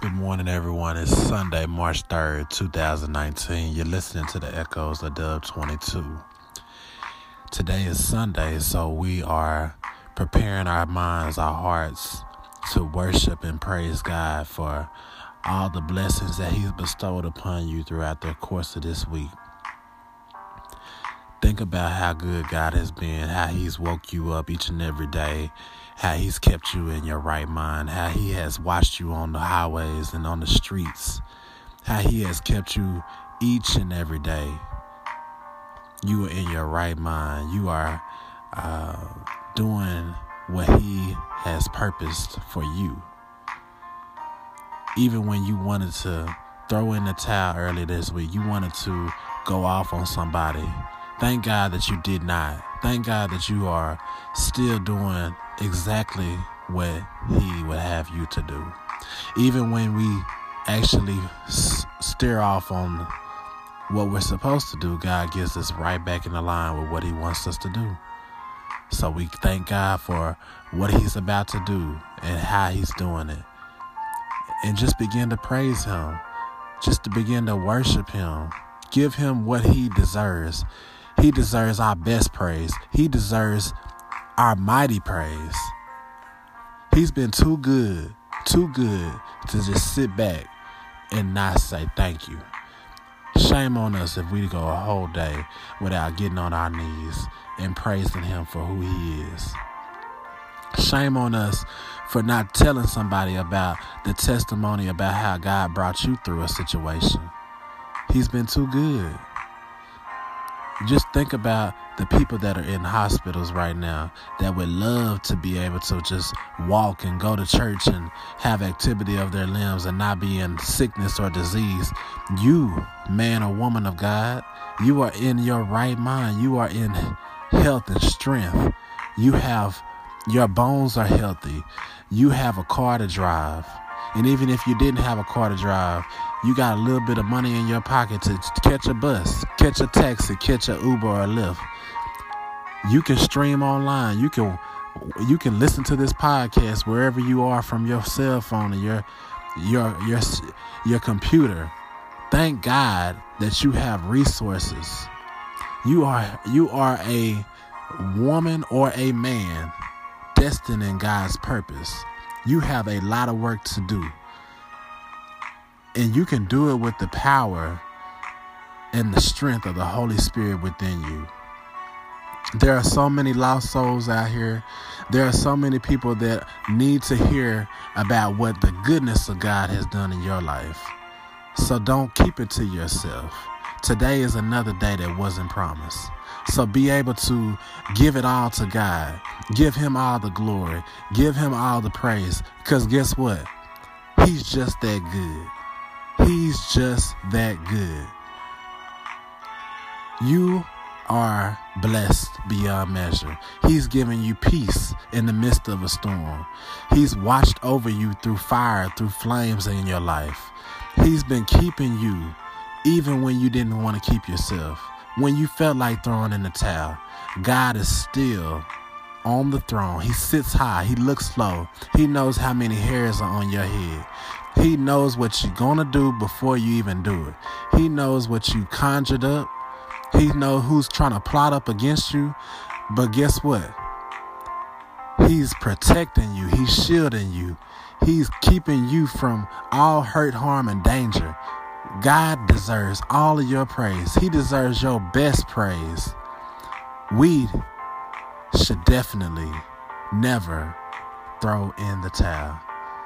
Good morning, everyone. It's Sunday, March 3rd, 2019. You're listening to the echoes of Dub 22. Today is Sunday, so we are preparing our minds, our hearts to worship and praise God for all the blessings that He's bestowed upon you throughout the course of this week. Think about how good God has been, how He's woke you up each and every day, how He's kept you in your right mind, how He has watched you on the highways and on the streets, how He has kept you each and every day. You are in your right mind. You are uh, doing what He has purposed for you. Even when you wanted to throw in the towel early this week, you wanted to go off on somebody Thank God that you did not. Thank God that you are still doing exactly what He would have you to do. Even when we actually s- steer off on what we're supposed to do, God gets us right back in the line with what He wants us to do. So we thank God for what He's about to do and how He's doing it. And just begin to praise Him, just to begin to worship Him, give Him what He deserves. He deserves our best praise. He deserves our mighty praise. He's been too good, too good to just sit back and not say thank you. Shame on us if we go a whole day without getting on our knees and praising Him for who He is. Shame on us for not telling somebody about the testimony about how God brought you through a situation. He's been too good. Just think about the people that are in hospitals right now that would love to be able to just walk and go to church and have activity of their limbs and not be in sickness or disease. You, man or woman of God, you are in your right mind. You are in health and strength. You have your bones are healthy. You have a car to drive. And even if you didn't have a car to drive, you got a little bit of money in your pocket to catch a bus, catch a taxi, catch a Uber or a Lyft. You can stream online. You can you can listen to this podcast wherever you are from your cell phone or your your your your computer. Thank God that you have resources. You are you are a woman or a man destined in God's purpose. You have a lot of work to do. And you can do it with the power and the strength of the Holy Spirit within you. There are so many lost souls out here. There are so many people that need to hear about what the goodness of God has done in your life. So don't keep it to yourself. Today is another day that wasn't promised. So be able to give it all to God. Give Him all the glory. Give Him all the praise. Because guess what? He's just that good. He's just that good. You are blessed beyond measure. He's given you peace in the midst of a storm. He's watched over you through fire, through flames in your life. He's been keeping you even when you didn't want to keep yourself. When you felt like throwing in the towel, God is still on the throne. He sits high. He looks low. He knows how many hairs are on your head. He knows what you're to do before you even do it. He knows what you conjured up. He knows who's trying to plot up against you. But guess what? He's protecting you. He's shielding you. He's keeping you from all hurt, harm, and danger. God deserves all of your praise. He deserves your best praise. We should definitely never throw in the towel.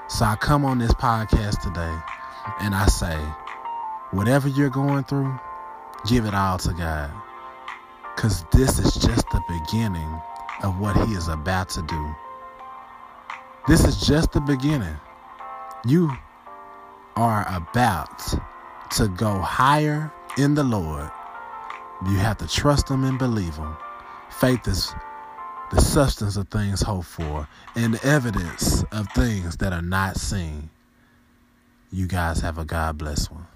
So I come on this podcast today and I say, whatever you're going through, give it all to God. Because this is just the beginning of what He is about to do. This is just the beginning. You are about to go higher in the Lord. You have to trust Him and believe Him. Faith is the substance of things hoped for, and the evidence of things that are not seen. You guys have a God bless one.